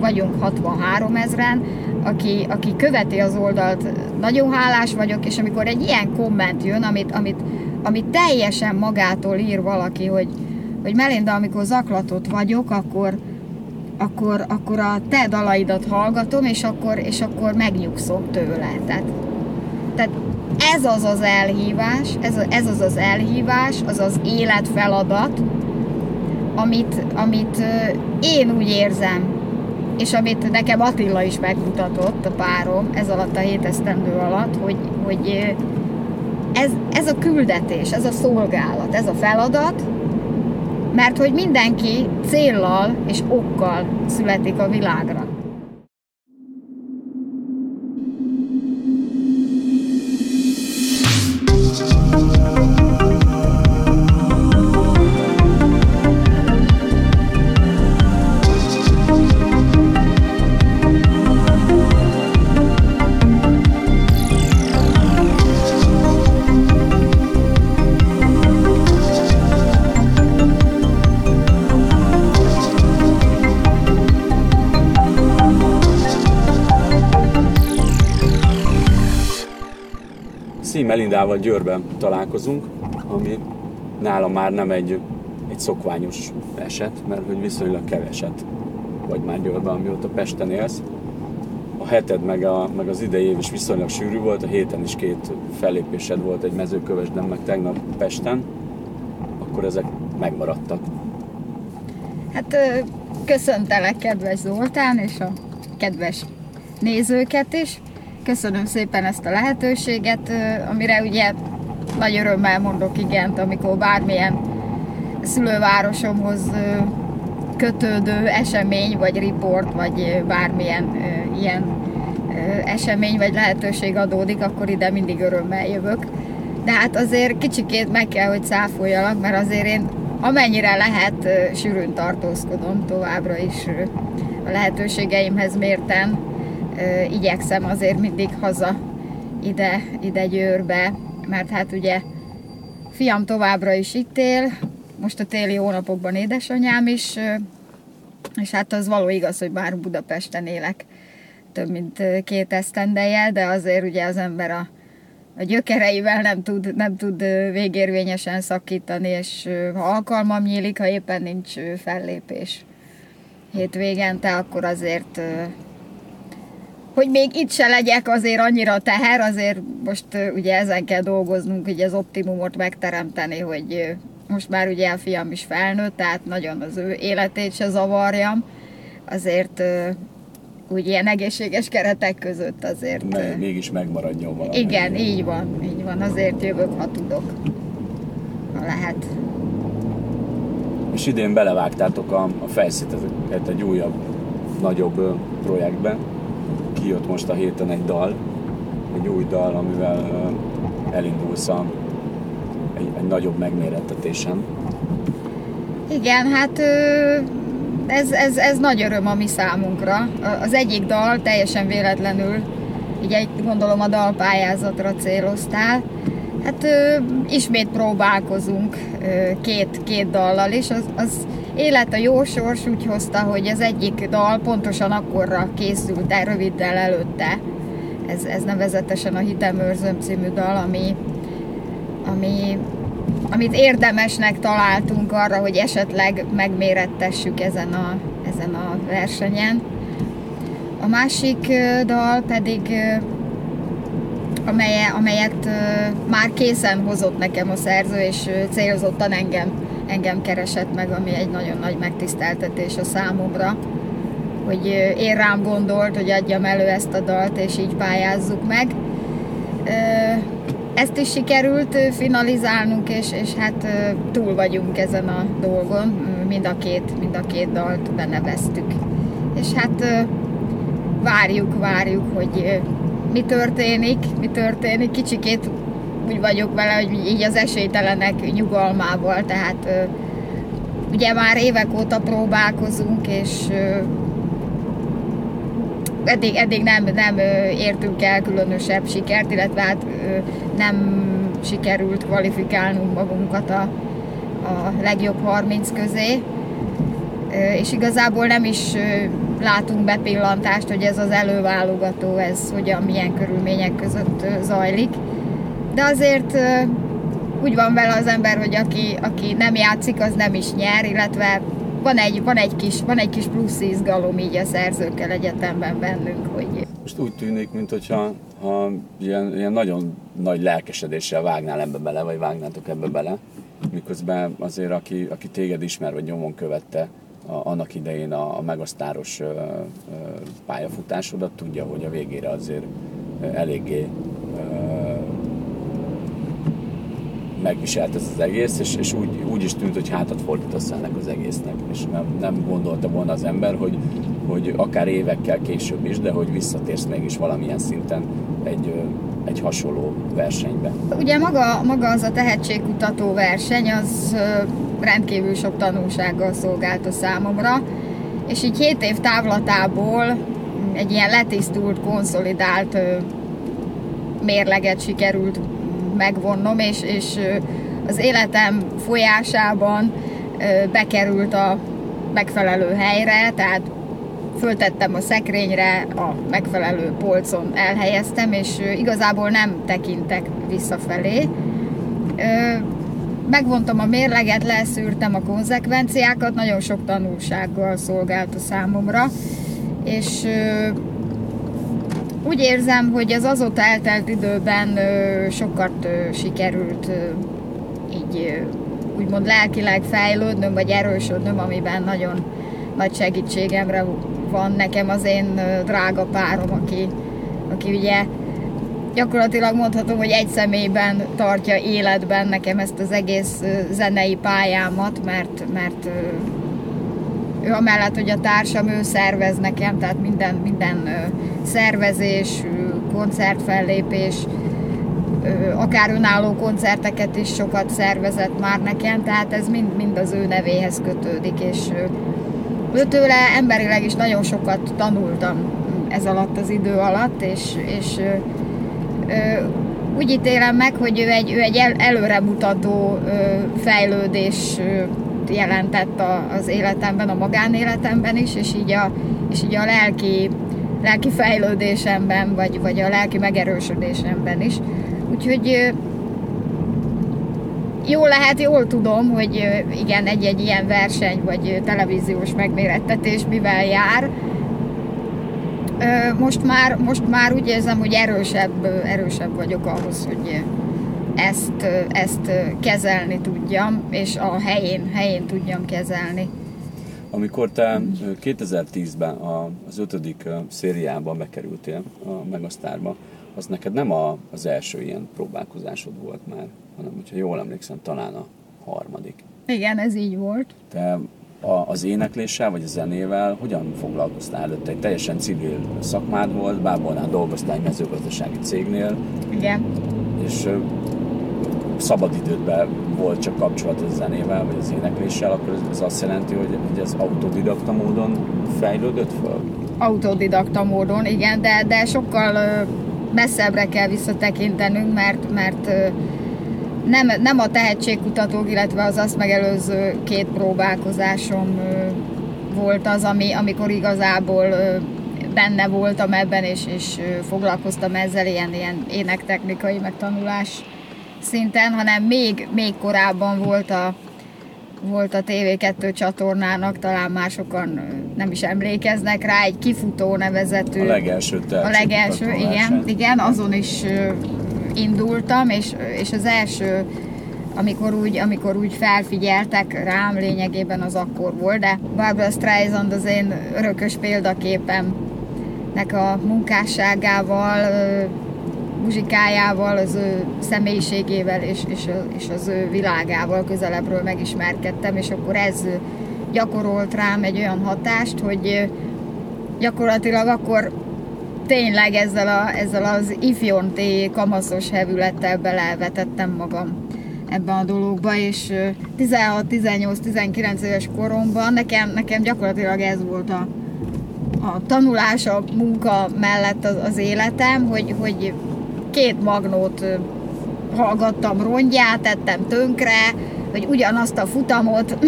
vagyunk 63 ezeren, aki, aki követi az oldalt, nagyon hálás vagyok, és amikor egy ilyen komment jön, amit, amit, amit teljesen magától ír valaki, hogy, hogy Melinda, amikor zaklatott vagyok, akkor, akkor, akkor a te dalaidat hallgatom, és akkor, és akkor megnyugszom tőle. Tehát, tehát ez az az elhívás, ez, ez az az elhívás, az az életfeladat, amit, amit én úgy érzem, és amit nekem Attila is megmutatott, a párom, ez alatt a hét esztendő alatt, hogy, hogy ez, ez a küldetés, ez a szolgálat, ez a feladat, mert hogy mindenki céllal és okkal születik a világra. Melindával Győrben találkozunk, ami nálam már nem egy, egy szokványos eset, mert hogy viszonylag keveset vagy már Győrben, amióta Pesten élsz. A heted meg, a, meg az idei év is viszonylag sűrű volt, a héten is két fellépésed volt egy mezőkövesden, meg tegnap Pesten, akkor ezek megmaradtak. Hát köszöntelek kedves Zoltán és a kedves nézőket is. Köszönöm szépen ezt a lehetőséget, amire ugye nagy örömmel mondok igent, amikor bármilyen szülővárosomhoz kötődő esemény, vagy riport, vagy bármilyen ilyen esemény, vagy lehetőség adódik, akkor ide mindig örömmel jövök. De hát azért kicsikét meg kell, hogy száfoljalak, mert azért én amennyire lehet sűrűn tartózkodom továbbra is a lehetőségeimhez mérten igyekszem azért mindig haza ide, ide Győrbe, mert hát ugye fiam továbbra is itt él, most a téli hónapokban édesanyám is, és hát az való igaz, hogy már Budapesten élek több mint két esztendeje, de azért ugye az ember a, a gyökereivel nem tud, nem tud végérvényesen szakítani, és ha alkalmam nyílik, ha éppen nincs fellépés hétvégente, akkor azért hogy még itt se legyek azért annyira teher, azért most ugye ezen kell dolgoznunk, hogy az optimumot megteremteni, hogy most már ugye a fiam is felnőtt, tehát nagyon az ő életét se zavarjam, azért úgy ilyen egészséges keretek között azért... Meg, mégis megmaradjon valami. Igen, így van, így van, azért jövök, ha tudok, ha lehet. És idén belevágtátok a, a fejszíteket egy újabb, nagyobb projektbe, kijött most a héten egy dal, egy új dal, amivel elindulsz a, egy, egy nagyobb megmérettetésen. Igen, hát ez, ez, ez nagy öröm a mi számunkra. Az egyik dal teljesen véletlenül, így gondolom a dalpályázatra céloztál, Hát ismét próbálkozunk két, két dallal, és az, az élet a jó sors úgy hozta, hogy az egyik dal pontosan akkorra készült el röviddel előtte. Ez, ez nevezetesen a Hitemőrzöm című dal, ami, ami, amit érdemesnek találtunk arra, hogy esetleg megmérettessük ezen a, ezen a versenyen. A másik dal pedig amelye, amelyet már készen hozott nekem a szerző, és célzottan engem, engem keresett meg, ami egy nagyon nagy megtiszteltetés a számomra, hogy én rám gondolt, hogy adjam elő ezt a dalt, és így pályázzuk meg. Ezt is sikerült finalizálnunk, és, és hát túl vagyunk ezen a dolgon, mind a két, mind a két dalt beneveztük. És hát várjuk, várjuk, hogy mi történik, mi történik. Kicsikét úgy vagyok vele, hogy így az esélytelenek nyugalmával, tehát ugye már évek óta próbálkozunk, és eddig, eddig nem, nem értünk el különösebb sikert, illetve hát nem sikerült kvalifikálnunk magunkat a, a legjobb 30 közé. és igazából nem is látunk bepillantást, hogy ez az előválogató, ez hogyan, milyen körülmények között zajlik. De azért úgy van vele az ember, hogy aki, aki nem játszik, az nem is nyer, illetve van egy, van egy, kis, van egy kis plusz izgalom így a szerzőkkel egyetemben bennünk, hogy... Most úgy tűnik, mintha ha ilyen, ilyen nagyon nagy lelkesedéssel vágnál ebbe bele, vagy vágnátok ebbe bele, miközben azért aki, aki téged ismer, vagy nyomon követte a, annak idején a, a megasztáros ö, ö, pályafutásodat, tudja, hogy a végére azért eléggé ö, megviselt ez az egész, és, és úgy, úgy is tűnt, hogy hátat fordítasz ennek az egésznek, és nem, nem gondolta volna az ember, hogy, hogy akár évekkel később is, de hogy visszatérsz mégis valamilyen szinten egy, egy hasonló versenybe. Ugye maga, maga az a tehetségkutató verseny, az rendkívül sok tanulsággal szolgált a számomra, és így 7 év távlatából egy ilyen letisztult, konszolidált mérleget sikerült megvonnom, és, és az életem folyásában bekerült a megfelelő helyre, tehát föltettem a szekrényre, a megfelelő polcon elhelyeztem, és igazából nem tekintek visszafelé. Megvontam a mérleget, leszűrtem a konzekvenciákat, nagyon sok tanulsággal szolgált a számomra, és úgy érzem, hogy az azóta eltelt időben sokat sikerült így úgymond lelkileg fejlődnöm, vagy erősödnöm, amiben nagyon nagy segítségemre van nekem az én drága párom, aki, aki ugye gyakorlatilag mondhatom, hogy egy személyben tartja életben nekem ezt az egész zenei pályámat, mert, mert ő amellett, hogy a társam, ő szervez nekem, tehát minden, minden szervezés, koncertfellépés, akár önálló koncerteket is sokat szervezett már nekem, tehát ez mind, mind az ő nevéhez kötődik, és őtőle emberileg is nagyon sokat tanultam ez alatt az idő alatt, és, és úgy ítélem meg, hogy ő egy, ő egy el, előremutató fejlődés jelentett az életemben, a magánéletemben is, és így a, és így a lelki, lelki fejlődésemben, vagy, vagy a lelki megerősödésemben is. Úgyhogy jól lehet, jól tudom, hogy igen, egy-egy ilyen verseny, vagy televíziós megmérettetés mivel jár. Most már, most már úgy érzem, hogy erősebb, erősebb vagyok ahhoz, hogy ezt, ezt kezelni tudjam, és a helyén, helyén tudjam kezelni. Amikor te 2010-ben az ötödik szériában bekerültél a Megasztárba, az neked nem a, az első ilyen próbálkozásod volt már, hanem, hogyha jól emlékszem, talán a harmadik. Igen, ez így volt. Te a, az énekléssel vagy a zenével hogyan foglalkoztál előtte? Egy teljesen civil szakmád volt, Bábolnál dolgoztál egy mezőgazdasági cégnél. Igen. És szabadidődben volt csak kapcsolat a zenével, vagy az énekléssel, akkor ez azt jelenti, hogy, hogy ez autodidakta módon fejlődött föl? Autodidakta módon, igen, de, de sokkal messzebbre kell visszatekintenünk, mert, mert nem, nem a tehetségkutatók, illetve az azt megelőző két próbálkozásom volt az, ami, amikor igazából benne voltam ebben, és, és foglalkoztam ezzel ilyen, ilyen énektechnikai megtanulás szinten, hanem még, még korábban volt a, volt a TV2 csatornának, talán másokan nem is emlékeznek rá, egy kifutó nevezetű. A legelső A legelső, igen, igen, azon is indultam, és, és az első, amikor úgy, amikor úgy felfigyeltek rám, lényegében az akkor volt, de Barbara Streisand az én örökös példaképemnek a munkásságával, muzsikájával, az ő személyiségével és, és, és az ő világával közelebbről megismerkedtem, és akkor ez gyakorolt rám egy olyan hatást, hogy gyakorlatilag akkor tényleg ezzel, a, ezzel az ifjonté kamaszos hevülettel belevetettem magam ebben a dologba, és 16-18-19 éves koromban nekem, nekem gyakorlatilag ez volt a, a tanulás, a munka mellett az, az életem, hogy, hogy két magnót hallgattam rongyát, tettem tönkre, hogy ugyanazt a futamot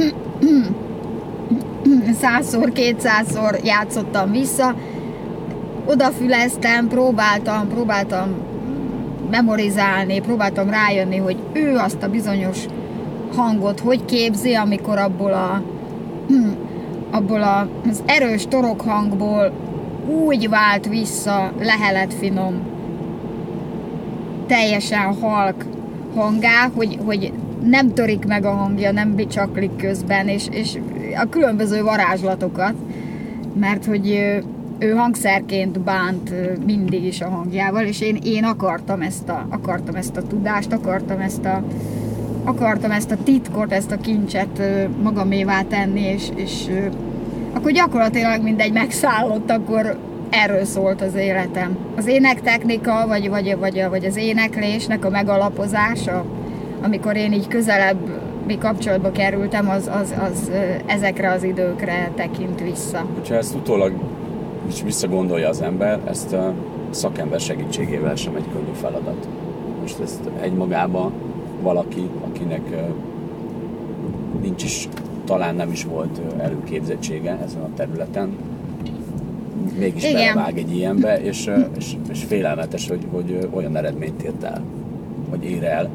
százszor, kétszázszor játszottam vissza, odafüleztem, próbáltam, próbáltam memorizálni, próbáltam rájönni, hogy ő azt a bizonyos hangot hogy képzi, amikor abból a abból a, az erős torokhangból úgy vált vissza lehelet finom, teljesen halk hangá, hogy, hogy nem törik meg a hangja, nem bicsaklik közben, és, és a különböző varázslatokat, mert hogy ő hangszerként bánt mindig is a hangjával, és én, én akartam, ezt a, akartam ezt a tudást, akartam ezt a, akartam ezt a titkot, ezt a kincset magamévá tenni, és, és akkor gyakorlatilag mindegy megszállott, akkor erről szólt az életem. Az énektechnika, vagy, vagy, vagy, vagy az éneklésnek a megalapozása, amikor én így közelebb mi kapcsolatba kerültem, az, az, az ezekre az időkre tekint vissza. Ha ezt utólag is visszagondolja az ember, ezt a szakember segítségével sem egy könnyű feladat. Most ezt egymagában valaki, akinek nincs is, talán nem is volt előképzettsége ezen a területen, mégis Igen. belevág egy ilyenbe, és, és, és félelmetes, hogy, hogy olyan eredményt ért el, vagy ér el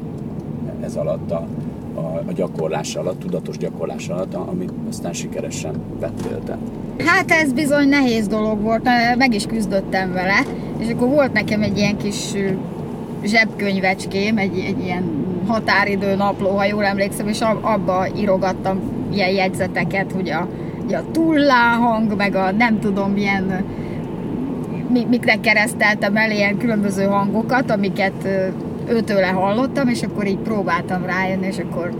ez alatt a, a, a gyakorlás alatt, tudatos gyakorlás alatt, amit aztán sikeresen vettél te. Hát ez bizony nehéz dolog volt, meg is küzdöttem vele, és akkor volt nekem egy ilyen kis zsebkönyvecském, egy, egy ilyen határidő napló, ha jól emlékszem, és abba írogattam ilyen jegyzeteket, hogy a, a tulláhang, meg a nem tudom milyen mikre kereszteltem el ilyen különböző hangokat, amiket őtőle hallottam, és akkor így próbáltam rájönni, és akkor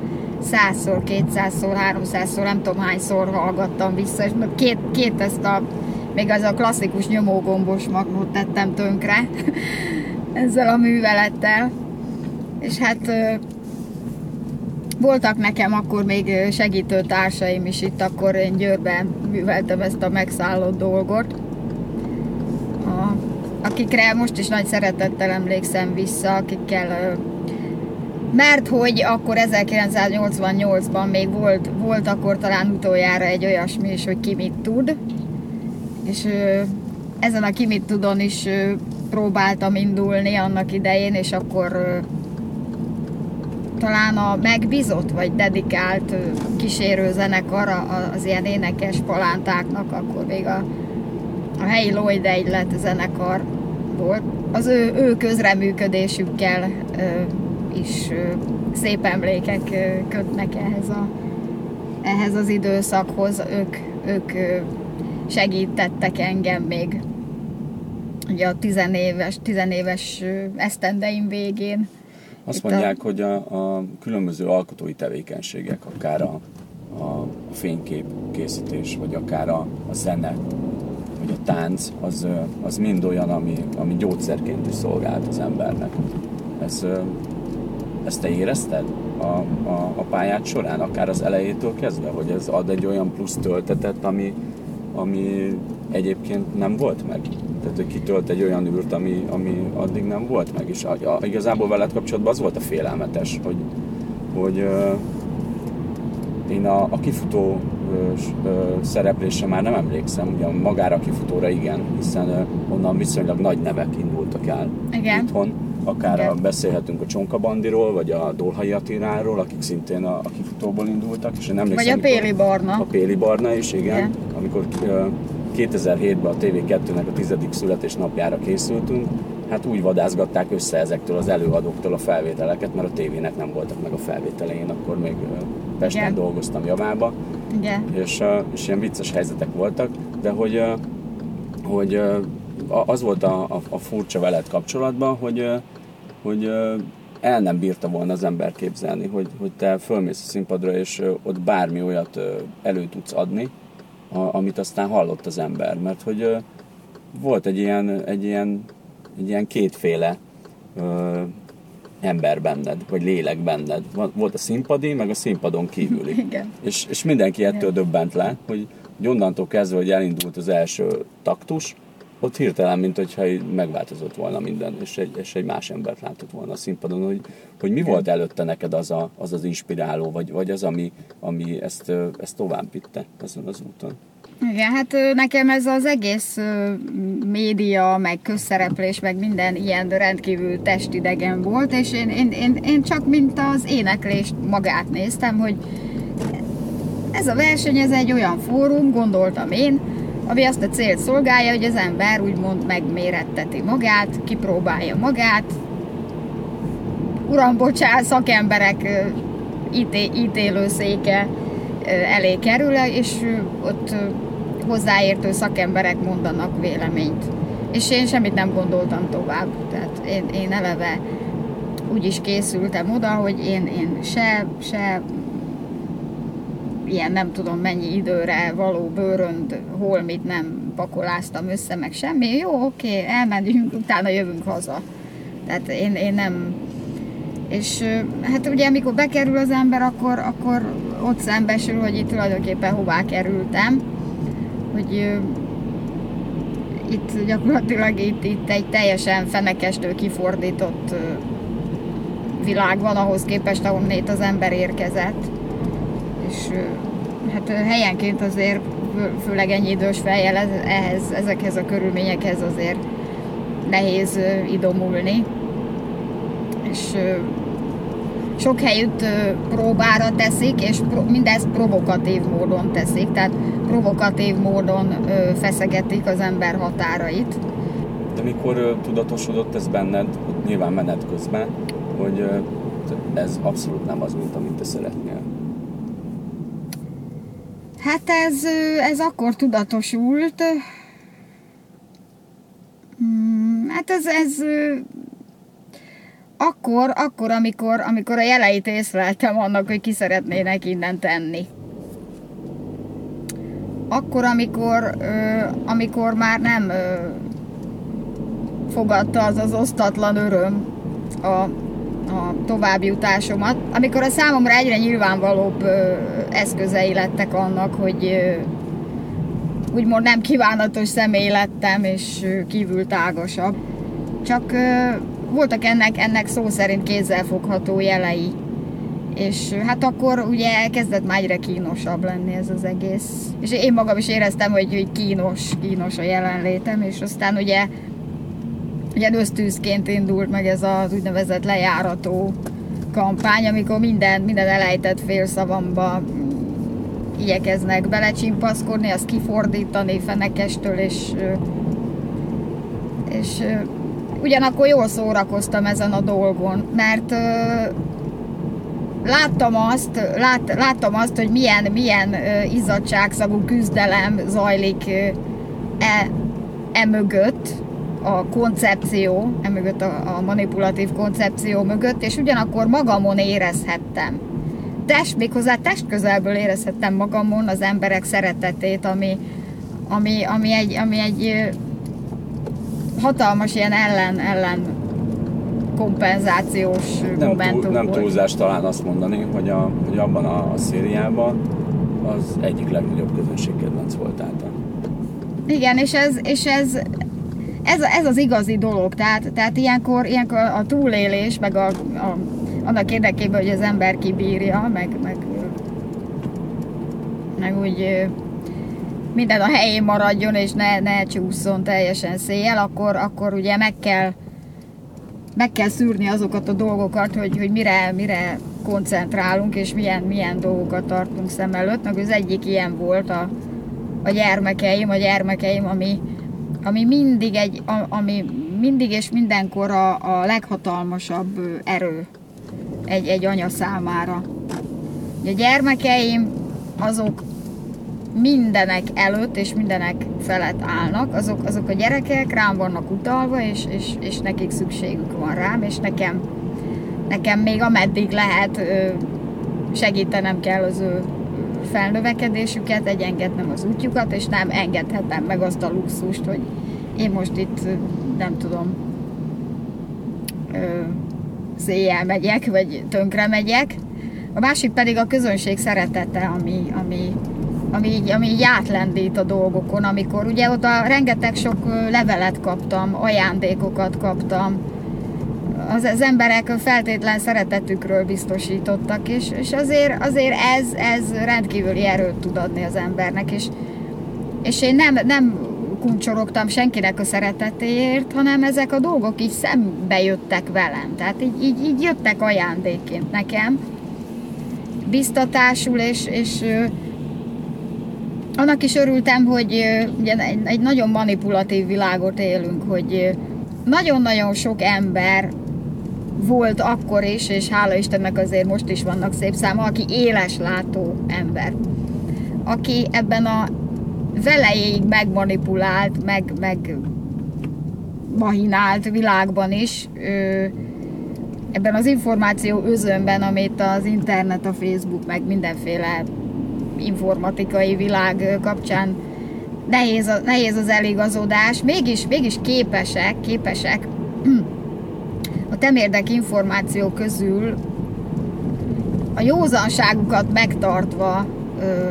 százszor, kétszázszor, háromszázszor, nem tudom hányszor hallgattam vissza, és két, két ezt a, még az a klasszikus nyomógombos magnót tettem tönkre ezzel a művelettel. És hát voltak nekem akkor még segítő társaim is itt, akkor én Győrben műveltem ezt a megszállott dolgot, a, akikre most is nagy szeretettel emlékszem vissza, akikkel mert hogy akkor 1988-ban még volt, volt akkor talán utoljára egy olyasmi is, hogy ki mit tud, és ezen a ki mit tudon is próbáltam indulni annak idején, és akkor talán a megbízott vagy dedikált kísérő zenekar az ilyen énekes palántáknak, akkor még a, a helyi Lloyd Egylet zenekar volt. Az ő, ő közreműködésükkel is szép emlékek kötnek ehhez, a, ehhez az időszakhoz. Ők, ők segítettek engem még ugye a tizenéves, tizenéves esztendeim végén. Azt mondják, a... hogy a, a különböző alkotói tevékenységek, akár a, a fénykép készítés, vagy akár a, a zene, vagy a tánc, az, az mind olyan, ami, ami gyógyszerként is szolgált az embernek. Ez, ezt te érezted a, a, a pályát során, akár az elejétől kezdve, hogy ez ad egy olyan plusz töltetet, ami, ami egyébként nem volt meg? Tehát, hogy kitölt egy olyan űrt, ami, ami addig nem volt meg. És a, a, igazából veled kapcsolatban az volt a félelmetes, hogy, hogy uh, én a, a kifutó uh, szereplésre már nem emlékszem, ugye magára a kifutóra igen, hiszen uh, onnan viszonylag nagy nevek indultak el igen. itthon. Akár igen. A, beszélhetünk a Csonka Bandiról, vagy a Dolhai Attiláról, akik szintén a, a kifutóból indultak. És én emlékszem, vagy a Péli Barna. A Péli Barna is, igen. igen. Amikor uh, 2007-ben a TV2-nek a tizedik születésnapjára készültünk, hát úgy vadászgatták össze ezektől az előadóktól a felvételeket, mert a tévének nem voltak meg a felvételein, akkor még Pesten Igen. dolgoztam javába, Igen. És, és ilyen vicces helyzetek voltak, de hogy, hogy az volt a, a, a furcsa veled kapcsolatban, hogy, hogy el nem bírta volna az ember képzelni, hogy, hogy te fölmész a színpadra, és ott bármi olyat elő tudsz adni, a, amit aztán hallott az ember, mert hogy ö, volt egy ilyen, egy ilyen, egy ilyen kétféle ö, ember benned, vagy lélek benned. Volt a színpadi, meg a színpadon kívüli. Igen. És, és mindenki ettől Igen. döbbent le, hogy, hogy onnantól kezdve, hogy elindult az első taktus, ott hirtelen, mint hogyha megváltozott volna minden, és egy, és egy más embert látott volna a színpadon, hogy, hogy mi volt előtte neked az a, az, az inspiráló, vagy, vagy az, ami, ami ezt, ezt tovább vitte ezen az úton? Igen, hát nekem ez az egész média, meg közszereplés, meg minden ilyen rendkívül testidegen volt, és én, én, én, én csak mint az éneklést magát néztem, hogy ez a verseny, ez egy olyan fórum, gondoltam én, ami azt a célt szolgálja, hogy az ember úgymond megméretteti magát, kipróbálja magát, uram, bocsánat, szakemberek íté, ítélőszéke elé kerül, és ott hozzáértő szakemberek mondanak véleményt. És én semmit nem gondoltam tovább. Tehát én, én eleve úgy is készültem oda, hogy én, én se, se ilyen nem tudom mennyi időre való bőrönd, holmit nem pakoláztam össze, meg semmi. Jó, oké, elmentünk, utána jövünk haza. Tehát én, én nem... És hát ugye, amikor bekerül az ember, akkor, akkor ott szembesül, hogy itt tulajdonképpen hová kerültem. Hogy itt gyakorlatilag itt, itt egy teljesen fenekestől kifordított világ van ahhoz képest, ahonnét az ember érkezett és hát helyenként azért, főleg ennyi idős fejjel ehhez, ezekhez a körülményekhez azért nehéz idomulni. És sok helyütt próbára teszik, és mindezt provokatív módon teszik, tehát provokatív módon feszegetik az ember határait. De mikor tudatosodott ez benned, nyilván menet közben, hogy ez abszolút nem az, mint amit te szeretnél? Hát ez, ez akkor tudatosult. Hmm, hát ez, ez akkor, akkor amikor, amikor a jeleit észleltem annak, hogy ki szeretnének innen tenni. Akkor, amikor, amikor már nem fogadta az az osztatlan öröm a a továbbjutásomat, amikor a számomra egyre nyilvánvalóbb eszközei lettek annak, hogy úgymond nem kívánatos személy lettem, és kívül tágasabb. Csak voltak ennek, ennek szó szerint kézzelfogható jelei. És hát akkor ugye elkezdett már egyre kínosabb lenni ez az egész. És én magam is éreztem, hogy, hogy kínos, kínos a jelenlétem, és aztán ugye Ugye ösztűzként indult meg ez az úgynevezett lejárató kampány, amikor minden, minden elejtett félszavamba igyekeznek belecsimpaszkodni, azt kifordítani fenekestől, és, és ugyanakkor jól szórakoztam ezen a dolgon, mert láttam azt, lát, láttam azt, hogy milyen, milyen izzadságszagú küzdelem zajlik e, e mögött, a koncepció, emögött a, a manipulatív koncepció mögött, és ugyanakkor magamon érezhettem. Test, méghozzá test közelből érezhettem magamon az emberek szeretetét, ami, ami, ami egy, ami egy hatalmas ilyen ellen, ellen kompenzációs nem momentum túl, Nem volt. túlzás talán azt mondani, hogy, a, hogy abban a, a szériában az egyik legnagyobb közönségkedvenc voltál Igen, és ez, és ez ez, ez az igazi dolog, tehát, tehát ilyenkor, ilyenkor a túlélés, meg a, a, annak érdekében, hogy az ember kibírja, meg, meg, meg úgy minden a helyén maradjon, és ne, ne csúszson teljesen széjjel, akkor, akkor ugye meg kell, meg kell szűrni azokat a dolgokat, hogy, hogy mire, mire koncentrálunk, és milyen, milyen dolgokat tartunk szem előtt. Meg az egyik ilyen volt a, a gyermekeim, a gyermekeim, ami, ami mindig, egy, ami mindig és mindenkor a, a leghatalmasabb erő egy, egy anya számára. A gyermekeim azok mindenek előtt és mindenek felett állnak, azok, azok a gyerekek rám vannak utalva, és, és, és nekik szükségük van rám, és nekem, nekem még ameddig lehet segítenem kell az ő felnövekedésüket, egyengednem az útjukat, és nem engedhetem meg azt a luxust, hogy én most itt nem tudom széjjel megyek, vagy tönkre megyek. A másik pedig a közönség szeretete, ami, ami, ami így, ami így átlendít a dolgokon, amikor ugye oda rengeteg sok levelet kaptam, ajándékokat kaptam, az, az emberek feltétlen szeretetükről biztosítottak, és, és azért, azért ez, ez rendkívüli erőt tud adni az embernek, és, és én nem, nem kuncsorogtam senkinek a szeretetéért, hanem ezek a dolgok így szembe jöttek velem. Tehát így, így, így jöttek ajándékként nekem, biztatásul, és, és annak is örültem, hogy ugye egy, nagyon manipulatív világot élünk, hogy nagyon-nagyon sok ember volt akkor is, és hála Istennek azért most is vannak szép száma, aki éles látó ember. Aki ebben a velejéig megmanipulált, meg, meg mahinált világban is, ebben az információ özönben, amit az internet, a Facebook, meg mindenféle informatikai világ kapcsán nehéz, a, nehéz az eligazodás, mégis, mégis képesek, képesek a temérdek információ közül a józanságukat megtartva ö,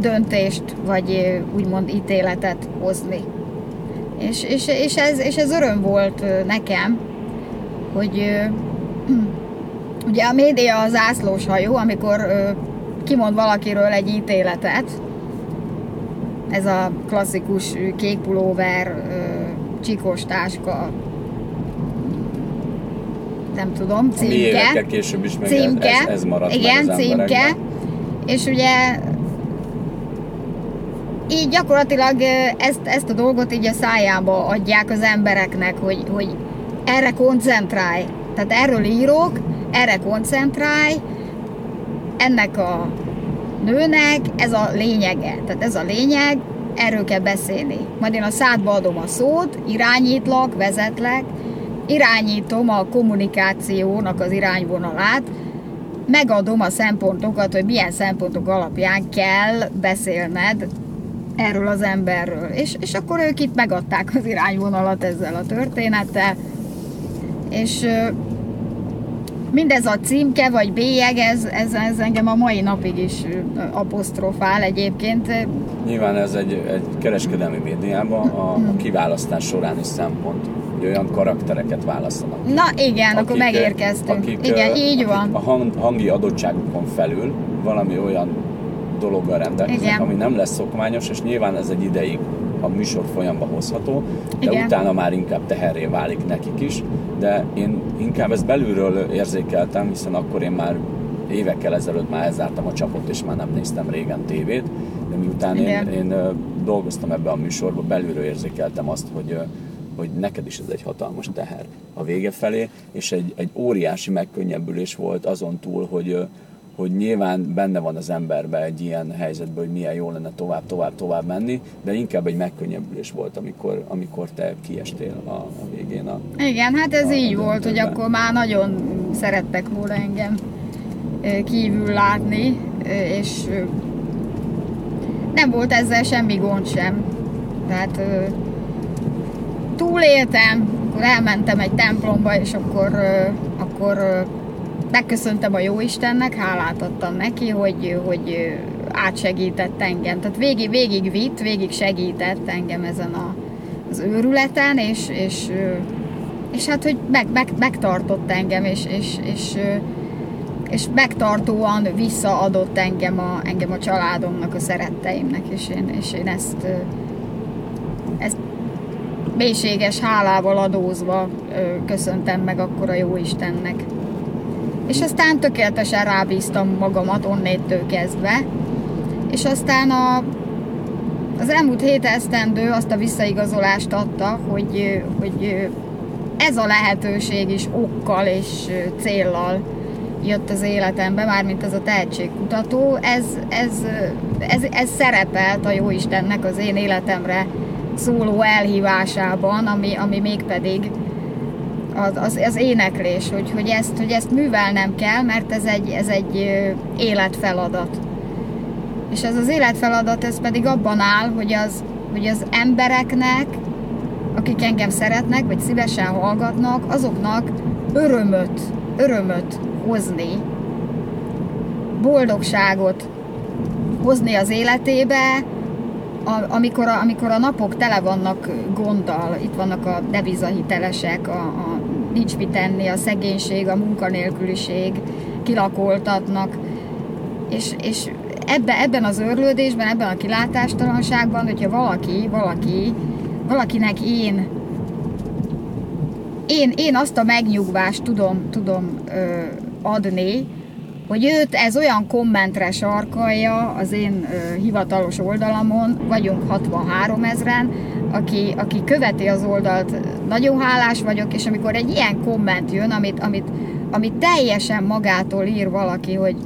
döntést, vagy úgymond ítéletet hozni. És, és, és, ez, és ez öröm volt nekem, hogy ugye a média az ászlós hajó, amikor kimond valakiről egy ítéletet, ez a klasszikus kék pulóver, csikos táska, nem tudom, címke. később is meg címke, ez, ez maradt Igen, meg az címke. És ugye így gyakorlatilag ezt, ezt a dolgot így a szájába adják az embereknek, hogy, hogy erre koncentrálj. Tehát erről írok, erre koncentrálj, ennek a nőnek ez a lényege. Tehát ez a lényeg, erről kell beszélni. Majd én a szádba adom a szót, irányítlak, vezetlek, irányítom a kommunikációnak az irányvonalát, megadom a szempontokat, hogy milyen szempontok alapján kell beszélned erről az emberről. És, és akkor ők itt megadták az irányvonalat ezzel a történettel, és mindez a címke vagy bélyeg, ez, ez, ez engem a mai napig is apostrofál egyébként. Nyilván ez egy, egy kereskedelmi médiában a, a kiválasztás során is szempont hogy olyan karaktereket választanak. Na igen, akik, akkor megérkeztünk. Akik, igen, így van. A hang, hangi adottságukon felül valami olyan dologgal rendelkeznek, igen. ami nem lesz szokványos, és nyilván ez egy ideig a műsor folyamba hozható, de Igen. utána már inkább teherré válik nekik is, de én inkább ezt belülről érzékeltem, hiszen akkor én már évekkel ezelőtt már elzártam a csapot, és már nem néztem régen tévét, de miután én, én dolgoztam ebbe a műsorba, belülről érzékeltem azt, hogy hogy neked is ez egy hatalmas teher a vége felé, és egy, egy óriási megkönnyebbülés volt azon túl, hogy, hogy nyilván benne van az emberben egy ilyen helyzetben, hogy milyen jó lenne tovább, tovább, tovább menni, de inkább egy megkönnyebbülés volt, amikor, amikor te kiestél a, a végén. A, Igen, hát ez a, így a volt, hogy akkor már nagyon szerettek volna engem kívül látni, és nem volt ezzel semmi gond sem. Tehát túléltem, akkor elmentem egy templomba, és akkor, akkor megköszöntem a Jóistennek, hálát adtam neki, hogy, hogy átsegített engem. Tehát végig, végig vitt, végig segített engem ezen a, az őrületen, és, és, és hát, hogy meg, meg, megtartott engem, és, és, és, és megtartóan visszaadott engem a, engem a családomnak, a szeretteimnek, és én, és én ezt, ezt mélységes hálával adózva köszöntem meg akkor a Jóistennek és aztán tökéletesen rábíztam magamat onnétől kezdve, és aztán a, az elmúlt hét esztendő azt a visszaigazolást adta, hogy, hogy ez a lehetőség is okkal és céllal jött az életembe, mármint ez a tehetségkutató, ez, ez, ez, ez szerepelt a Jóistennek az én életemre szóló elhívásában, ami, ami mégpedig az, az, az éneklés, hogy, hogy, ezt, hogy ezt művelnem kell, mert ez egy, ez egy életfeladat. És ez az életfeladat, ez pedig abban áll, hogy az, hogy az embereknek, akik engem szeretnek, vagy szívesen hallgatnak, azoknak örömöt, örömöt hozni, boldogságot hozni az életébe, a, amikor, a, amikor a napok tele vannak gonddal, itt vannak a devizahitelesek, a, a nincs mit tenni, a szegénység, a munkanélküliség, kilakoltatnak, és, és ebbe, ebben az örlődésben, ebben a kilátástalanságban, hogyha valaki, valaki, valakinek én én, én azt a megnyugvást tudom, tudom ö, adni, hogy őt ez olyan kommentre sarkalja az én ö, hivatalos oldalamon, vagyunk 63 ezeren, aki, aki követi az oldalt, nagyon hálás vagyok, és amikor egy ilyen komment jön, amit, amit, amit teljesen magától ír valaki, hogy,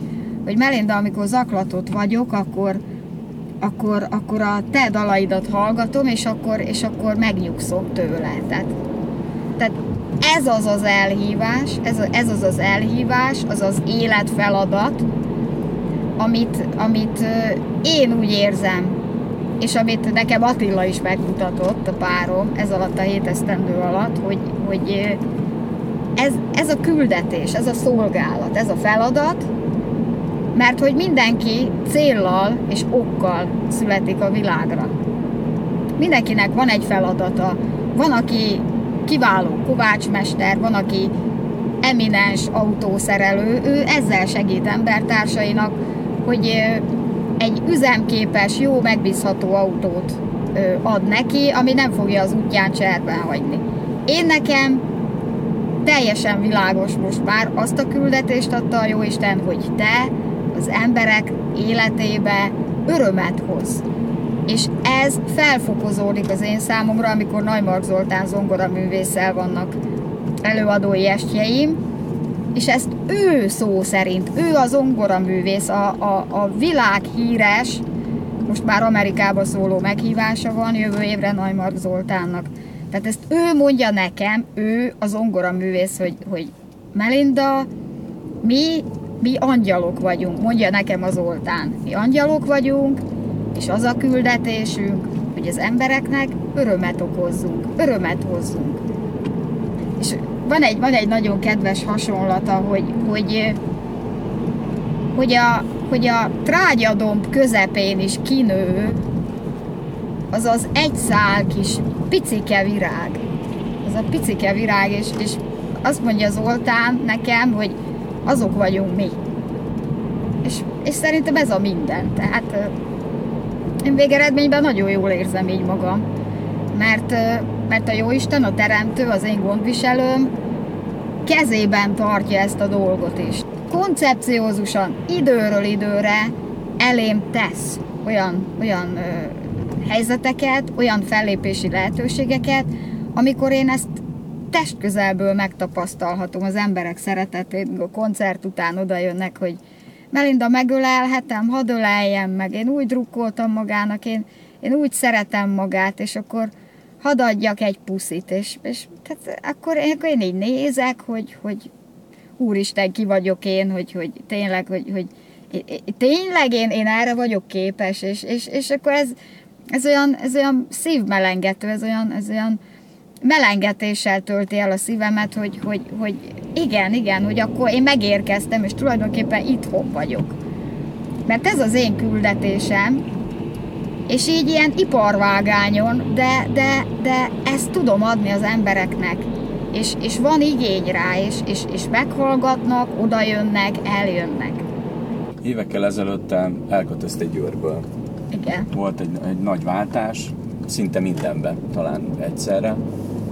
hogy Melinda, amikor zaklatott vagyok, akkor, akkor, akkor a te dalaidat hallgatom, és akkor, és akkor megnyugszom tőle. Tehát, tehát ez az az elhívás, ez, ez az az elhívás, az az életfeladat, amit, amit én úgy érzem, és amit nekem Attila is megmutatott, a párom, ez alatt a hét esztendő alatt, hogy, hogy ez, ez a küldetés, ez a szolgálat, ez a feladat, mert hogy mindenki céllal és okkal születik a világra. Mindenkinek van egy feladata. Van, aki kiváló kovácsmester, van, aki eminens autószerelő, ő ezzel segít embertársainak, hogy egy üzemképes, jó, megbízható autót ad neki, ami nem fogja az útján cserben hagyni. Én nekem teljesen világos most már azt a küldetést adta a Jóisten, hogy te az emberek életébe örömet hoz. És ez felfokozódik az én számomra, amikor Najmark Zoltán zongora művésszel vannak előadói estjeim, és ezt ő szó szerint, ő a zongoraművész, a, a, a világhíres, most már Amerikába szóló meghívása van jövő évre Najmark Zoltánnak. Tehát ezt ő mondja nekem, ő a zongoraművész, hogy, hogy Melinda, mi, mi angyalok vagyunk, mondja nekem az Zoltán. Mi angyalok vagyunk, és az a küldetésünk, hogy az embereknek örömet okozzunk, örömet hozzunk. És van egy, van egy nagyon kedves hasonlata, hogy, hogy, hogy, a, hogy a trágyadomb közepén is kinő az az egy szál kis picike virág. Az a picike virág, és, és azt mondja Zoltán nekem, hogy azok vagyunk mi. És, és szerintem ez a minden. Tehát én végeredményben nagyon jól érzem így magam. Mert, mert a Jóisten, a Teremtő, az én gondviselőm kezében tartja ezt a dolgot is. Koncepciózusan, időről időre elém tesz olyan, olyan ö, helyzeteket, olyan fellépési lehetőségeket, amikor én ezt testközelből megtapasztalhatom az emberek szeretetét, a koncert után oda jönnek, hogy Melinda, megölelhetem, hadd öleljem meg. Én úgy drukkoltam magának, én, én úgy szeretem magát, és akkor hadd adjak egy puszit, és, és tehát akkor, én, akkor én így nézek, hogy, hogy úristen, ki vagyok én, hogy, hogy tényleg, hogy, hogy tényleg én, én erre vagyok képes, és, és, és akkor ez, ez olyan, ez olyan szívmelengető, ez olyan, ez olyan melengetéssel tölti el a szívemet, hogy, hogy, hogy igen, igen, hogy akkor én megérkeztem, és tulajdonképpen itthon vagyok. Mert ez az én küldetésem, és így ilyen iparvágányon, de, de, de ezt tudom adni az embereknek, és, és van igény rá, és, és, és meghallgatnak, oda jönnek, eljönnek. Évekkel ezelőtt elkötözte Győrből. Igen. Volt egy, egy nagy váltás, szinte mindenben talán egyszerre,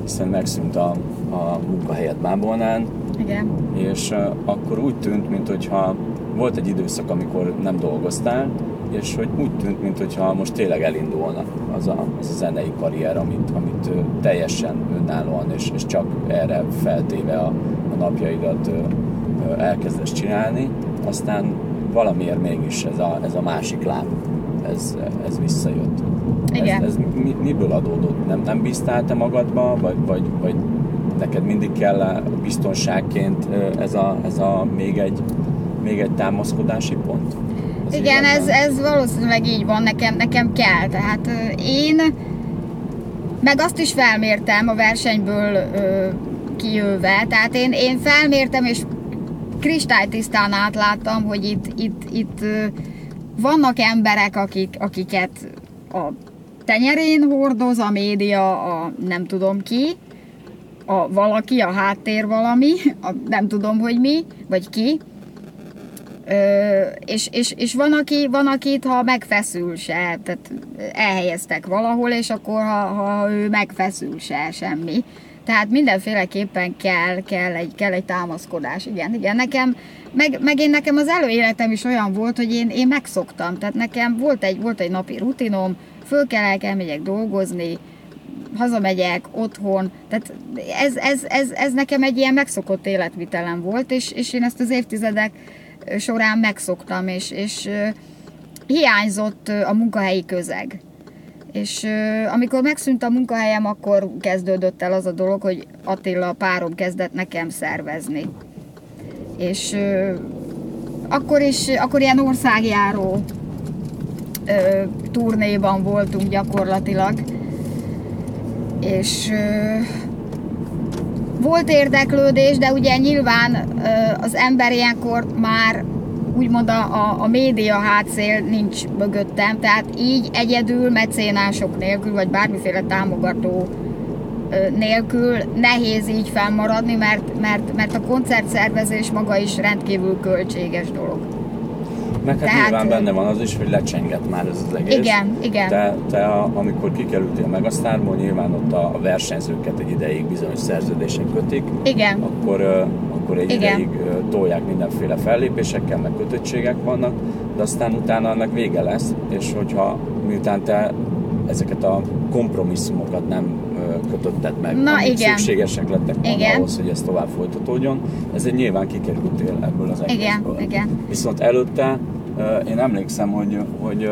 hiszen megszűnt a, a munkahelyet Bábolnán, Igen. és akkor úgy tűnt, mintha volt egy időszak, amikor nem dolgoztál, és hogy úgy tűnt, mintha most tényleg elindulna az a, az a zenei karrier, amit, amit teljesen önállóan és, és csak erre feltéve a, a napjaidat elkezdesz csinálni, aztán valamiért mégis ez a, ez a másik láb, ez, ez visszajött. Igen. Ez, ez mi, miből adódott? Nem, nem bíztál te magadba, vagy, vagy, vagy neked mindig kell biztonságként ez a, ez a még egy, még egy támaszkodási pont? Az Igen, ez, ez valószínűleg így van, nekem, nekem kell. Tehát én meg azt is felmértem a versenyből ö, kijöve, tehát én, én felmértem és kristálytisztán átláttam, hogy itt, itt, itt vannak emberek, akik, akiket a tenyerén hordoz a média, a nem tudom ki, a valaki, a háttér valami, a nem tudom, hogy mi, vagy ki, Ö, és, és, és van, aki, van, akit, ha megfeszül se, tehát elhelyeztek valahol, és akkor, ha, ha ő megfeszül se, semmi. Tehát mindenféleképpen kell, kell, egy, kell egy támaszkodás. Igen, igen, nekem, meg, meg én nekem az előéletem is olyan volt, hogy én, én megszoktam. Tehát nekem volt egy, volt egy napi rutinom, föl kell, elmegyek dolgozni, hazamegyek, otthon, tehát ez, ez, ez, ez nekem egy ilyen megszokott életvitelem volt, és, és én ezt az évtizedek során megszoktam, és, és hiányzott a munkahelyi közeg. És amikor megszűnt a munkahelyem, akkor kezdődött el az a dolog, hogy Attila párom kezdett nekem szervezni. És akkor is, akkor ilyen országjáró turnéban voltunk gyakorlatilag, és volt érdeklődés, de ugye nyilván az ember ilyenkor már úgymond a, a, a média hátszél nincs mögöttem, tehát így egyedül, mecénások nélkül, vagy bármiféle támogató nélkül nehéz így fennmaradni, mert, mert, mert a koncertszervezés maga is rendkívül költséges dolog. Meg hát Tehát, nyilván benne van az is, hogy lecsengett már ez az egész. Igen, igen. Te, te a, amikor kikerültél meg a sztárból, nyilván ott a, a versenyzőket egy ideig bizonyos szerződések kötik. Igen. Akkor, akkor egy igen. ideig tolják mindenféle fellépésekkel, meg kötöttségek vannak, de aztán utána annak vége lesz, és hogyha miután te ezeket a kompromisszumokat nem kötötted meg, Na, amik igen. szükségesek lettek volna ahhoz, hogy ez tovább folytatódjon. Ez egy nyilván kikerültél ebből az egészből. Igen, igen. Viszont előtte én emlékszem, hogy, hogy,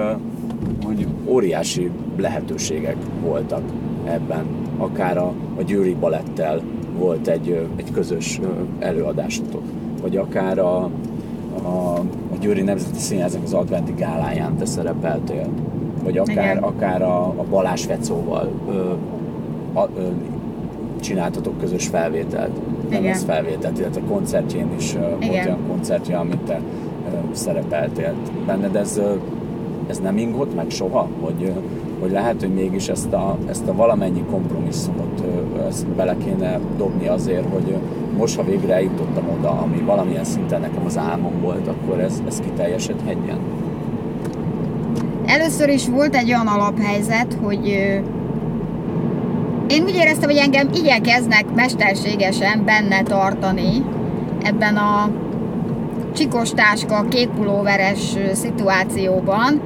hogy óriási lehetőségek voltak ebben. Akár a, a Győri Balettel volt egy, egy közös előadásotok, vagy akár a, a, a Győri Nemzeti Színházak az adventi gáláján te szerepeltél, vagy akár, akár a, a Balázs Fecóval ö, a, ö, csináltatok közös felvételt, nem ez felvételt, illetve koncertjén is ö, volt olyan koncertje, amit te ö, szerepeltél benne, de ez, ö, ez nem ingott meg soha, hogy, hogy lehet, hogy mégis ezt a, ezt a valamennyi kompromisszumot ezt bele kéne dobni azért, hogy most, ha végre eljutottam oda, ami valamilyen szinten nekem az álmom volt, akkor ez, ez kiteljesedhetjen. Először is volt egy olyan alaphelyzet, hogy én úgy éreztem, hogy engem igyekeznek mesterségesen benne tartani ebben a csikos táska, kék pulóveres szituációban,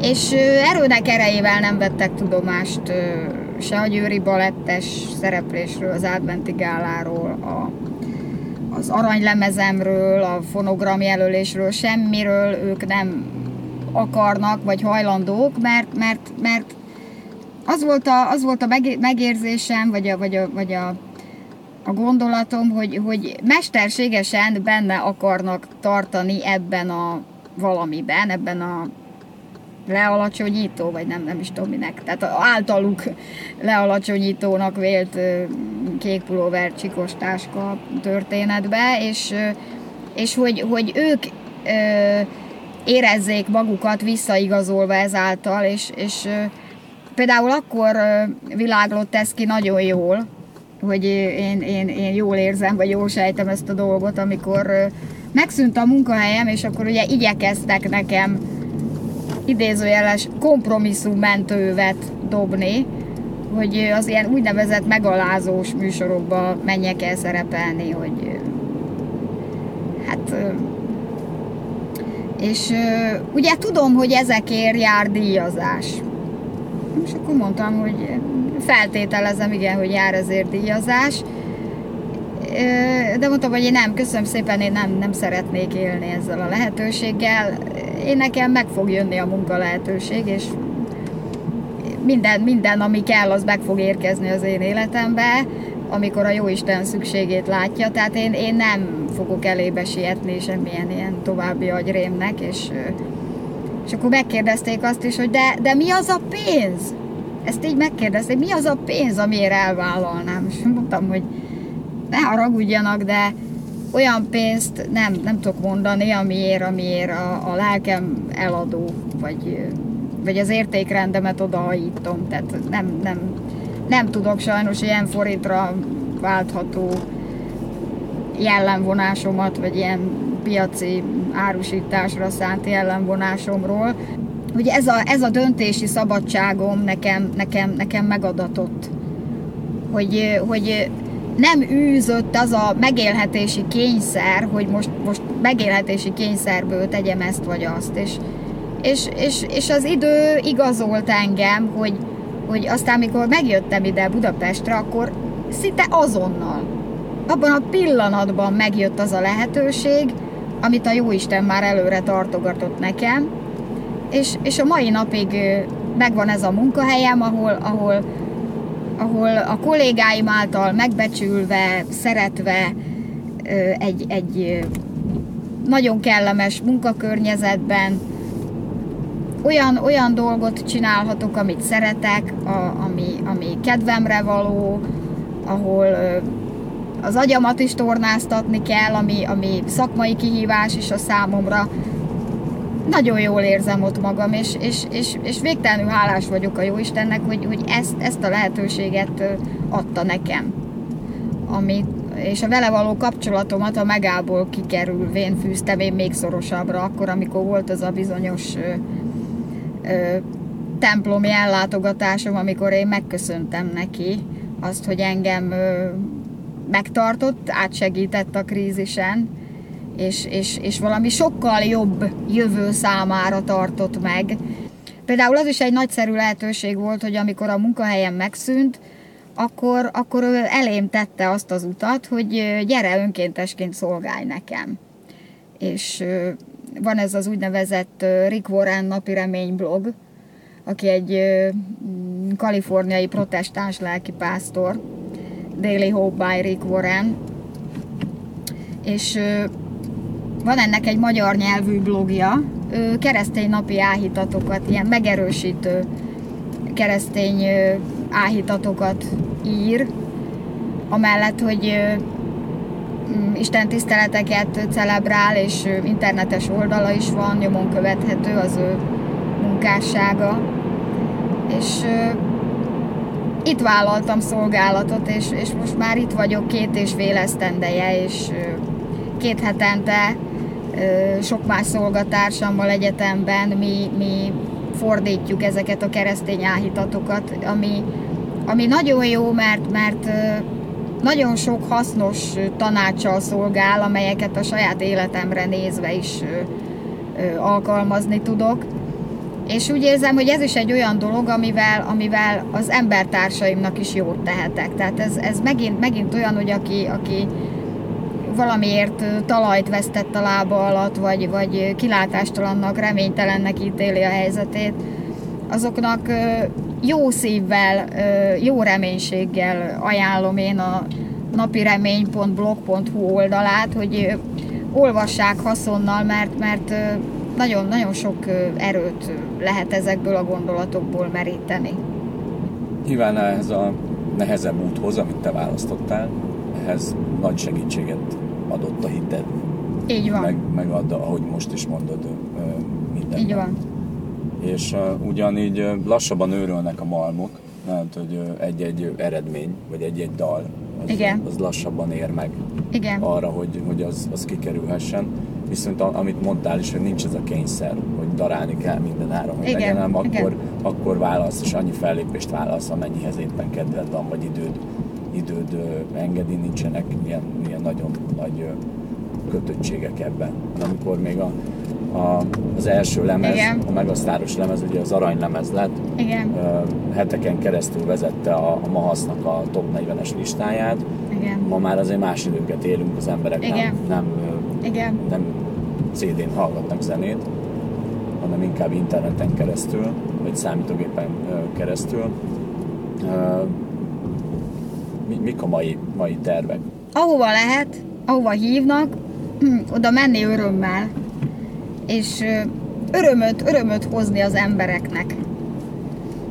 és erőnek erejével nem vettek tudomást se a Győri Balettes szereplésről, az átmenti gáláról, a, az aranylemezemről, a fonogram jelölésről, semmiről ők nem akarnak, vagy hajlandók, mert, mert, mert az volt a, az volt a megérzésem, vagy a, vagy a, vagy a, a gondolatom, hogy, hogy mesterségesen benne akarnak tartani ebben a valamiben, ebben a lealacsonyító, vagy nem, nem is tudom minek, tehát általuk lealacsonyítónak vélt kék pulóver csikos táska történetbe, és, és hogy, hogy ők érezzék magukat visszaigazolva ezáltal, és, és például akkor világlott ez ki nagyon jól, hogy én, én, én jól érzem, vagy jól sejtem ezt a dolgot, amikor megszűnt a munkahelyem, és akkor ugye igyekeztek nekem idézőjeles kompromisszummentővet dobni, hogy az ilyen úgynevezett megalázós műsorokba menjek el szerepelni, hogy hát és ugye tudom, hogy ezekért jár díjazás. És akkor mondtam, hogy feltételezem, igen, hogy jár ezért díjazás. De mondtam, hogy én nem, köszönöm szépen, én nem, nem szeretnék élni ezzel a lehetőséggel. Én nekem meg fog jönni a munka lehetőség, és minden, minden, ami kell, az meg fog érkezni az én életembe, amikor a Jóisten szükségét látja. Tehát én, én nem fogok elébe sietni semmilyen ilyen további agyrémnek, és, és akkor megkérdezték azt is, hogy de, de mi az a pénz? Ezt így megkérdezték, mi az a pénz, amiért elvállalnám? És mondtam, hogy ne haragudjanak, de olyan pénzt nem, nem tudok mondani, amiért, amiért a, a lelkem eladó, vagy, vagy az értékrendemet odahajítom. Tehát nem, nem, nem tudok sajnos ilyen forintra váltható jellemvonásomat, vagy ilyen piaci árusításra szánt jellemvonásomról. Ugye ez a, ez a döntési szabadságom nekem, nekem, nekem megadatott. Hogy, hogy nem űzött az a megélhetési kényszer, hogy most, most megélhetési kényszerből tegyem ezt vagy azt. És, és, és, és az idő igazolt engem, hogy, hogy aztán, mikor megjöttem ide Budapestre, akkor szinte azonnal, abban a pillanatban megjött az a lehetőség, amit a Jóisten már előre tartogatott nekem, és, és a mai napig megvan ez a munkahelyem, ahol, ahol, ahol a kollégáim által megbecsülve, szeretve egy, egy nagyon kellemes munkakörnyezetben olyan, olyan dolgot csinálhatok, amit szeretek, a, ami, ami kedvemre való, ahol az agyamat is tornáztatni kell, ami, ami szakmai kihívás is a számomra. Nagyon jól érzem ott magam, és, és, és, és végtelenül hálás vagyok a Jóistennek, hogy, hogy ezt, ezt a lehetőséget adta nekem. Ami, és a vele való kapcsolatomat a megából kikerülvén fűztem én még szorosabbra, akkor, amikor volt az a bizonyos ö, ö, templomi ellátogatásom, amikor én megköszöntem neki azt, hogy engem ö, megtartott, átsegített a krízisen, és, és, és valami sokkal jobb jövő számára tartott meg. Például az is egy nagyszerű lehetőség volt, hogy amikor a munkahelyem megszűnt, akkor, akkor elém tette azt az utat, hogy gyere önkéntesként szolgálj nekem. És van ez az úgynevezett Rick Warren napi remény blog, aki egy kaliforniai protestáns lelkipásztor, Daily Hope by Rick Warren, és van ennek egy magyar nyelvű blogja, keresztény napi áhítatokat, ilyen megerősítő keresztény áhítatokat ír, amellett, hogy Isten tiszteleteket celebrál, és internetes oldala is van, nyomon követhető az ő munkássága. És itt vállaltam szolgálatot, és, és most már itt vagyok két és fél esztendeje, és két hetente sok más szolgatársammal egyetemben mi, mi fordítjuk ezeket a keresztény áhítatokat, ami, ami nagyon jó, mert, mert nagyon sok hasznos tanácsal szolgál, amelyeket a saját életemre nézve is alkalmazni tudok. És úgy érzem, hogy ez is egy olyan dolog, amivel, amivel az embertársaimnak is jót tehetek. Tehát ez, ez megint, megint olyan, hogy aki, aki valamiért talajt vesztett a lába alatt, vagy, vagy kilátástalannak, reménytelennek ítéli a helyzetét, azoknak jó szívvel, jó reménységgel ajánlom én a napiremény.blog.hu oldalát, hogy olvassák haszonnal, mert, mert nagyon-nagyon sok erőt lehet ezekből a gondolatokból meríteni. Nyilván ehhez a nehezebb úthoz, amit te választottál, ehhez nagy segítséget adott a hited. Így van. Meg, meg ad, ahogy most is mondod, minden. Így van. És uh, ugyanígy lassabban őrölnek a malmok, mert hogy egy-egy eredmény, vagy egy-egy dal, az, Igen. az lassabban ér meg Igen. arra, hogy, hogy az, az kikerülhessen viszont amit mondtál is, hogy nincs ez a kényszer, hogy darálni kell minden áron, hogy igen, legyen, hanem igen. akkor, akkor válasz, és annyi fellépést válasz, amennyihez éppen kedved van, vagy időd, időd ö, engedi, nincsenek ilyen, ilyen nagyon nagy ö, kötöttségek ebben. Amikor még a, a, az első lemez, Igen. a megasztáros lemez, ugye az aranylemez lett, Igen. ö, heteken keresztül vezette a, a Mahasznak a top 40-es listáját, Igen. ma már azért más időket élünk, az emberek nem, Igen. nem ö, Igen. nem CD-n hallgatnak zenét, hanem inkább interneten keresztül, vagy számítógépen keresztül. Mi, mik a mai, mai tervek? Ahova lehet, ahova hívnak, oda menni örömmel, és örömöt, örömöt hozni az embereknek.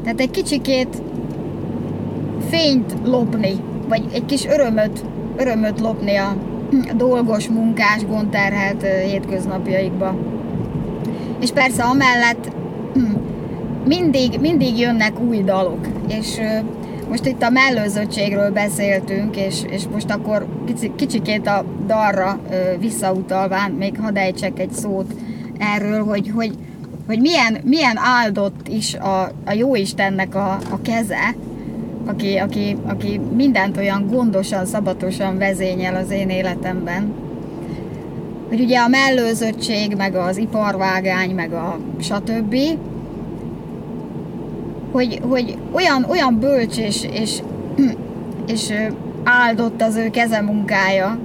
Tehát egy kicsikét fényt lopni, vagy egy kis örömöt, örömöt lopni a, dolgos, munkás, gondterhelt hétköznapjaikba. És persze amellett mindig, mindig jönnek új dalok, és most itt a mellőzöttségről beszéltünk, és, és most akkor kicsi, kicsikét a dalra visszautalván, még hadd ejtsek egy szót erről, hogy, hogy, hogy milyen, milyen áldott is a, a Jóistennek a, a keze, aki, aki, aki mindent olyan gondosan, szabatosan vezényel az én életemben. Hogy ugye a mellőzöttség, meg az iparvágány, meg a stb. Hogy, hogy olyan, olyan bölcs és, és, és áldott az ő kezemunkája,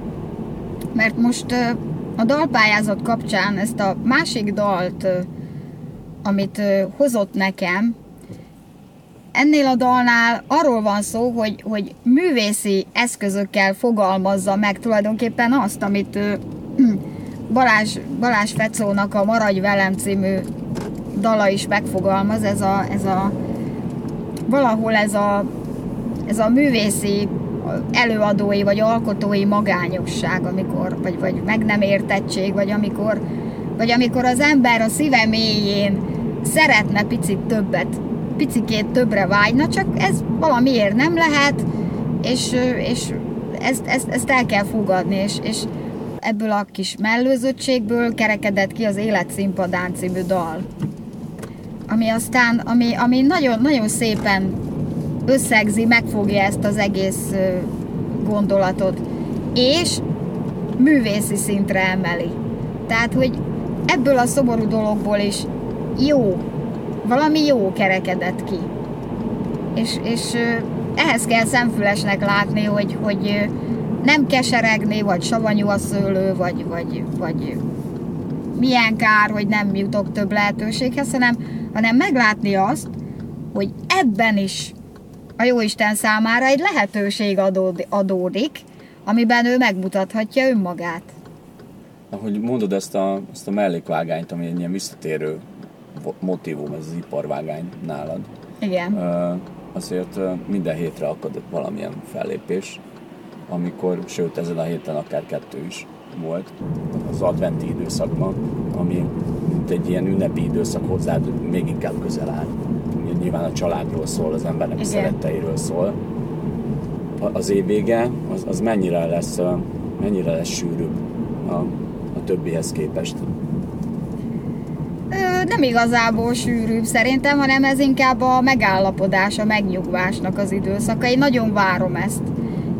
mert most a dalpályázat kapcsán ezt a másik dalt, amit hozott nekem, ennél a dalnál arról van szó, hogy, hogy művészi eszközökkel fogalmazza meg tulajdonképpen azt, amit Balázs, Balázs Fecónak a Maradj velem című dala is megfogalmaz, ez a, ez a valahol ez a, ez a művészi előadói vagy alkotói magányosság, amikor, vagy, vagy meg nem értettség, vagy amikor, vagy amikor az ember a szíve mélyén szeretne picit többet picikét többre vágyna, csak ez valamiért nem lehet, és, és ezt, ezt, ezt el kell fogadni, és, és ebből a kis mellőzöttségből kerekedett ki az Élet színpadán című dal. Ami aztán, ami, ami nagyon, nagyon szépen összegzi, megfogja ezt az egész gondolatot, és művészi szintre emeli. Tehát, hogy ebből a szomorú dologból is jó valami jó kerekedett ki. És, és ehhez kell szemfülesnek látni, hogy, hogy nem keseregni, vagy savanyú a szőlő, vagy, vagy, vagy milyen kár, hogy nem jutok több lehetőséghez, hanem, hanem meglátni azt, hogy ebben is a Jóisten számára egy lehetőség adódik, amiben ő megmutathatja önmagát. Ahogy mondod ezt a, ezt a mellékvágányt, ami egy ilyen visszatérő motivum, ez az iparvágány nálad. Igen. Azért minden hétre akad valamilyen fellépés, amikor, sőt ezen a héten akár kettő is volt az adventi időszakban, ami mint egy ilyen ünnepi időszak hozzád még inkább közel áll. Nyilván a családról szól, az embernek Igen. szeretteiről szól. Az év vége, az, az mennyire lesz, mennyire lesz sűrűbb a, a többihez képest? Nem igazából sűrűbb szerintem, hanem ez inkább a megállapodás, a megnyugvásnak az időszaka. Én nagyon várom ezt.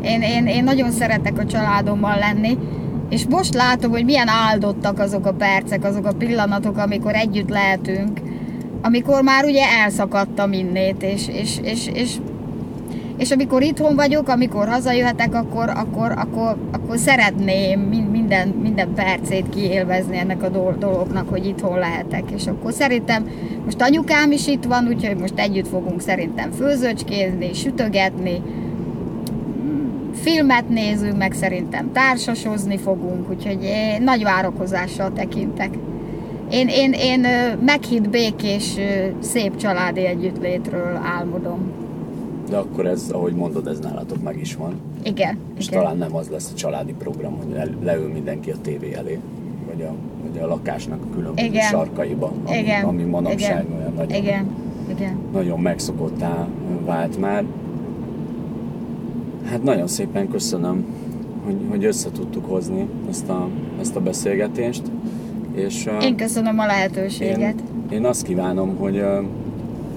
Én, én, én nagyon szeretek a családommal lenni, és most látom, hogy milyen áldottak azok a percek, azok a pillanatok, amikor együtt lehetünk, amikor már ugye elszakadtam innét, és, és, és, és és amikor itthon vagyok, amikor hazajöhetek, akkor, akkor, akkor, akkor szeretném minden, minden percét kiélvezni ennek a dolognak, hogy itthon lehetek. És akkor szerintem most anyukám is itt van, úgyhogy most együtt fogunk szerintem főzöcskézni, sütögetni, filmet nézünk, meg szerintem társasozni fogunk, úgyhogy én nagy várakozással tekintek. Én, én, én meghitt békés, szép családi együttlétről álmodom. De akkor ez, ahogy mondod, ez nálatok meg is van. Igen. És igen. talán nem az lesz a családi program, hogy leül mindenki a tévé elé, vagy a, vagy a lakásnak a különböző igen. sarkaiba, ami, igen. ami manapság igen. olyan nagyon, igen. Igen. nagyon megszokottá vált már. Hát nagyon szépen köszönöm, hogy, hogy össze tudtuk hozni ezt a, ezt a beszélgetést. És, én köszönöm a lehetőséget. Én, én azt kívánom, hogy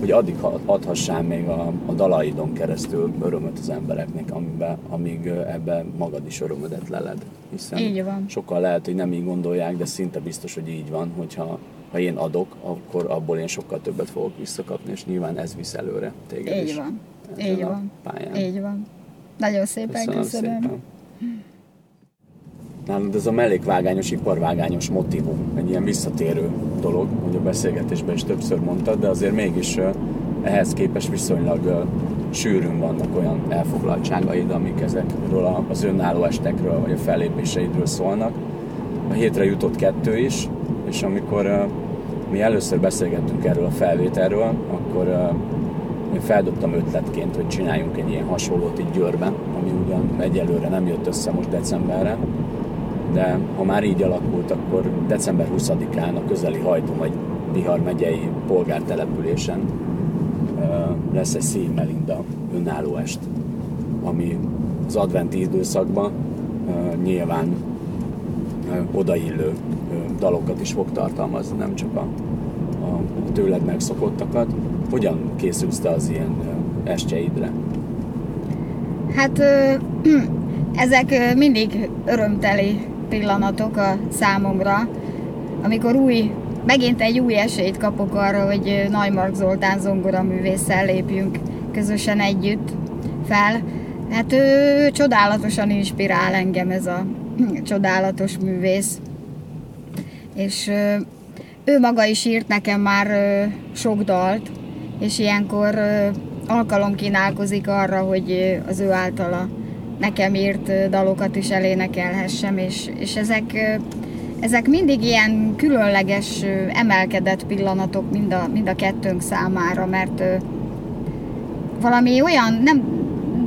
hogy addig adhassál még a, a dalaidon keresztül örömöt az embereknek, amiben, amíg ebbe magad is örömödet leled. Hiszen így van. sokkal lehet, hogy nem így gondolják, de szinte biztos, hogy így van, hogyha ha én adok, akkor abból én sokkal többet fogok visszakapni, és nyilván ez visz előre téged így is. Van. Így van. Pályán. Így van. Nagyon szépen köszönöm. köszönöm. Szépen. Nálad ez a mellékvágányos, iparvágányos motivum, egy ilyen visszatérő dolog, hogy a beszélgetésben is többször mondtad, de azért mégis ehhez képest viszonylag sűrűn vannak olyan elfoglaltságaid, amik ezekről az önálló estekről, vagy a fellépéseidről szólnak. A hétre jutott kettő is, és amikor mi először beszélgettünk erről a felvételről, akkor én feldobtam ötletként, hogy csináljunk egy ilyen hasonlót itt Győrben, ami ugyan egyelőre nem jött össze most decemberre, de ha már így alakult, akkor december 20-án a közeli Hajdú vagy Bihar megyei polgártelepülésen lesz egy Szív Melinda önálló est, ami az adventi időszakban nyilván odaillő dalokat is fog tartalmazni, nem csak a, a tőled megszokottakat. Hogyan készülsz te az ilyen estjeidre? Hát ezek mindig örömteli pillanatok a számomra, amikor új, megint egy új esélyt kapok arra, hogy Nagymark Zoltán zongora művésszel lépjünk közösen együtt fel. Hát ő csodálatosan inspirál engem ez a csodálatos művész. És ő maga is írt nekem már sok dalt, és ilyenkor alkalom kínálkozik arra, hogy az ő általa nekem írt dalokat is elénekelhessem, és, és ezek, ezek mindig ilyen különleges, emelkedett pillanatok mind a, mind a kettőnk számára, mert valami olyan nem,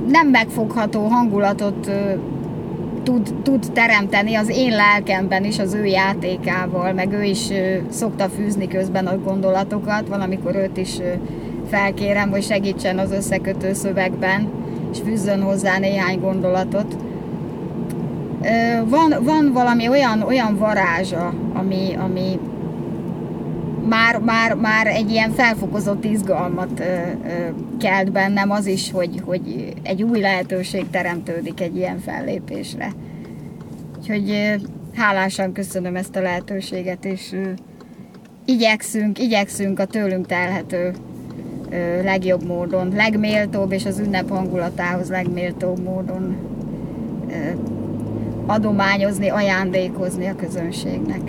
nem megfogható hangulatot tud, tud teremteni az én lelkemben is az ő játékával, meg ő is szokta fűzni közben a gondolatokat, valamikor őt is felkérem, hogy segítsen az összekötő szövegben, és fűzzön hozzá néhány gondolatot. Van, van valami olyan, olyan varázsa, ami, ami már, már, már egy ilyen felfokozott izgalmat kelt bennem az is, hogy, hogy egy új lehetőség teremtődik egy ilyen fellépésre. Úgyhogy hálásan köszönöm ezt a lehetőséget, és igyekszünk, igyekszünk a tőlünk telhető legjobb módon, legméltóbb és az ünnep hangulatához legméltóbb módon adományozni, ajándékozni a közönségnek.